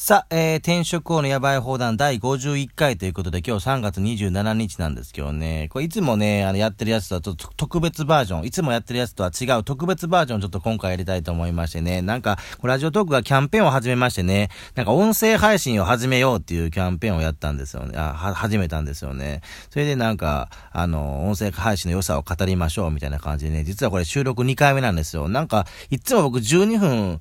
さあ、えー、転職王のやばい放談第51回ということで、今日3月27日なんです。けどね、これいつもね、あの、やってるやつとはちょっと特別バージョン、いつもやってるやつとは違う特別バージョンちょっと今回やりたいと思いましてね、なんか、ラジオトークがキャンペーンを始めましてね、なんか音声配信を始めようっていうキャンペーンをやったんですよね、あ、は、始めたんですよね。それでなんか、あの、音声配信の良さを語りましょうみたいな感じでね、実はこれ収録2回目なんですよ。なんか、いつも僕12分、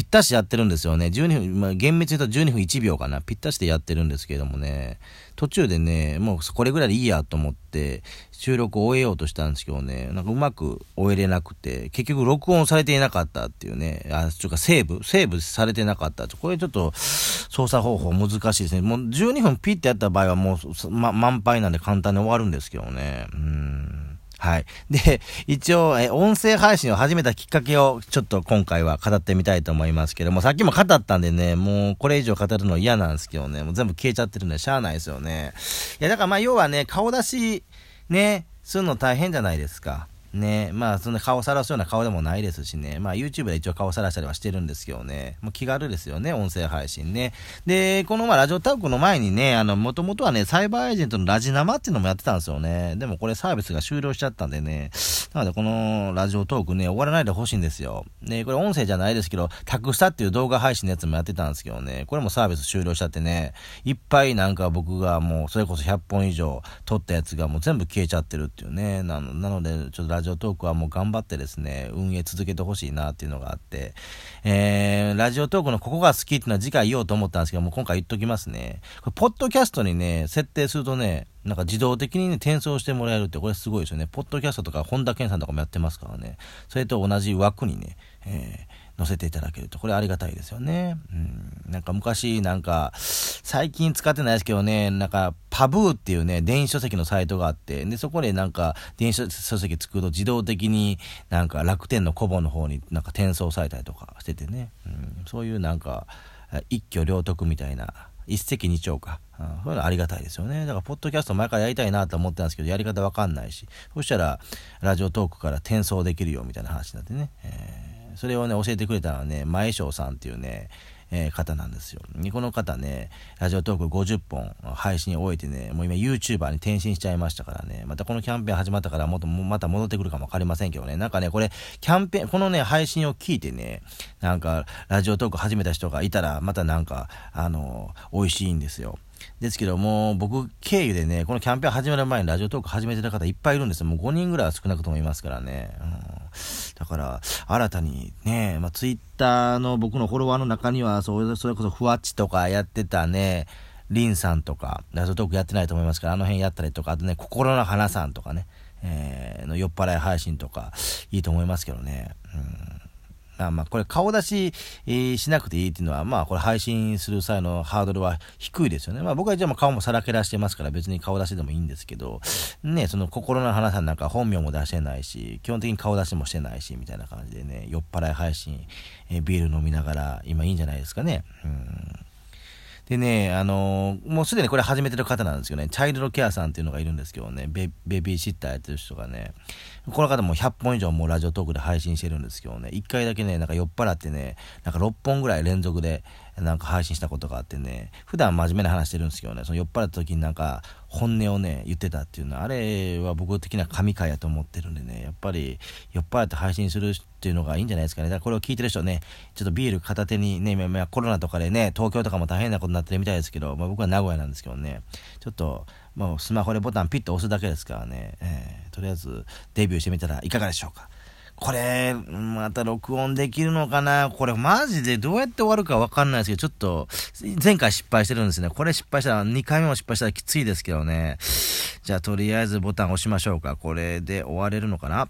ぴったしやってるんですよね。12分、まあ、厳密に言うと12分1秒かな。ぴったしでやってるんですけどもね、途中でね、もうこれぐらいでいいやと思って、収録を終えようとしたんですけどね、なんかうまく終えれなくて、結局録音されていなかったっていうね、あ、ちょっとセーブ、セーブされてなかった。これちょっと操作方法難しいですね。もう12分ピッてやった場合はもう、ま、満杯なんで簡単に終わるんですけどね。うん。はい。で、一応、え、音声配信を始めたきっかけを、ちょっと今回は語ってみたいと思いますけども、さっきも語ったんでね、もうこれ以上語るの嫌なんですけどね、もう全部消えちゃってるんで、しゃあないですよね。いや、だからまあ、要はね、顔出し、ね、するの大変じゃないですか。ね、まあ、そんな顔さらすような顔でもないですしね、まあ、YouTube で一応顔さらしたりはしてるんですけどね、もう気軽ですよね、音声配信ね。で、このまあ、ラジオタウクの前にね、あの、もともとはね、サイバーエージェントのラジ生っていうのもやってたんですよね。でもこれサービスが終了しちゃったんでね、なのでこのラジオトークね、終わらないでほしいんですよ。ね、これ音声じゃないですけど、タクスタっていう動画配信のやつもやってたんですけどね、これもサービス終了しちゃってね、いっぱいなんか僕がもう、それこそ100本以上撮ったやつがもう全部消えちゃってるっていうね、なので、ちょっとラジオトークはもう頑張ってですね、運営続けてほしいなっていうのがあって、えー、ラジオトークのここが好きっていうのは次回言おうと思ったんですけどもう、今回言っときますね。これ、ポッドキャストにね、設定するとね、なんか自動的にね、転送してもらえるって、これすごいですよね。ポッドキャストとか、本田健さんとかもやってますからね。それと同じ枠にね、えー載せていただけると、これありがたいですよね。うん。なんか昔、なんか、最近使ってないですけどね、なんか、パブーっていうね、電子書籍のサイトがあって、で、そこでなんか、電子書籍作ると自動的になんか楽天のコボの方になんか転送されたりとかしててね、うん、そういうなんか、一挙両得みたいな、一石二鳥か。うん、そういうのありがたいですよね。だから、ポッドキャスト前からやりたいなと思ってたんですけど、やり方わかんないし、そしたら、ラジオトークから転送できるよみたいな話になってね。えーそれをね、教えてくれたのはね、前翔さんっていうね、えー、方なんですよ。この方ね、ラジオトーク50本配信を終えてね、もう今 YouTuber に転身しちゃいましたからね、またこのキャンペーン始まったからもっとまた戻ってくるかもわかりませんけどね、なんかね、これ、キャンペーン、このね、配信を聞いてね、なんか、ラジオトーク始めた人がいたら、またなんか、あの、美味しいんですよ。ですけども、僕経由でね、このキャンペーン始める前にラジオトーク始めてた方いっぱいいるんですよ。もう5人ぐらいは少なくともいますからね。うん、だから、新たにね、まあ、ツイッターの僕のフォロワーの中には、それそれこそふわっちとかやってたね、りんさんとか、ラジオトークやってないと思いますから、あの辺やったりとか、あとね、心の花さんとかね、えー、の酔っ払い配信とか、いいと思いますけどね。うんあまあ、これ顔出し、えー、しなくていいっていうのは、まあ、これ配信する際のハードルは低いですよね。まあ、僕はじゃあ顔もさらけ出してますから別に顔出しでもいいんですけど、ね、その心の話なんか本名も出してないし、基本的に顔出しもしてないし、みたいな感じでね、酔っ払い配信、えー、ビール飲みながら、今いいんじゃないですかね。うんでね、あのー、もうすでにこれ始めてる方なんですよね。チャイルドケアさんっていうのがいるんですけどね、ベビーシッターやってる人がね、この方も100本以上もうラジオトークで配信してるんですけどね、1回だけね、なんか酔っ払ってね、なんか6本ぐらい連続でなんか配信したことがあってね、普段真面目な話してるんですけどね、その酔っ払った時になんか本音をね、言ってたっていうのは、あれは僕的な神回やと思ってるんでね、やっぱり酔っ払って配信するっていうのがいいんじゃないですかね。だからこれを聞いてる人ね、ちょっとビール片手にね、今コロナとかでね、東京とかも大変なことになってるみたいですけど、まあ、僕は名古屋なんですけどね、ちょっと、もうスマホでボタンピッと押すだけですからね、えー、とりあえずデビューしてみたらいかがでしょうか。これ、また録音できるのかな？これマジでどうやって終わるかわかんないですけど、ちょっと、前回失敗してるんですね。これ失敗したら、2回目も失敗したらきついですけどね。じゃあとりあえずボタン押しましょうか。これで終われるのかな？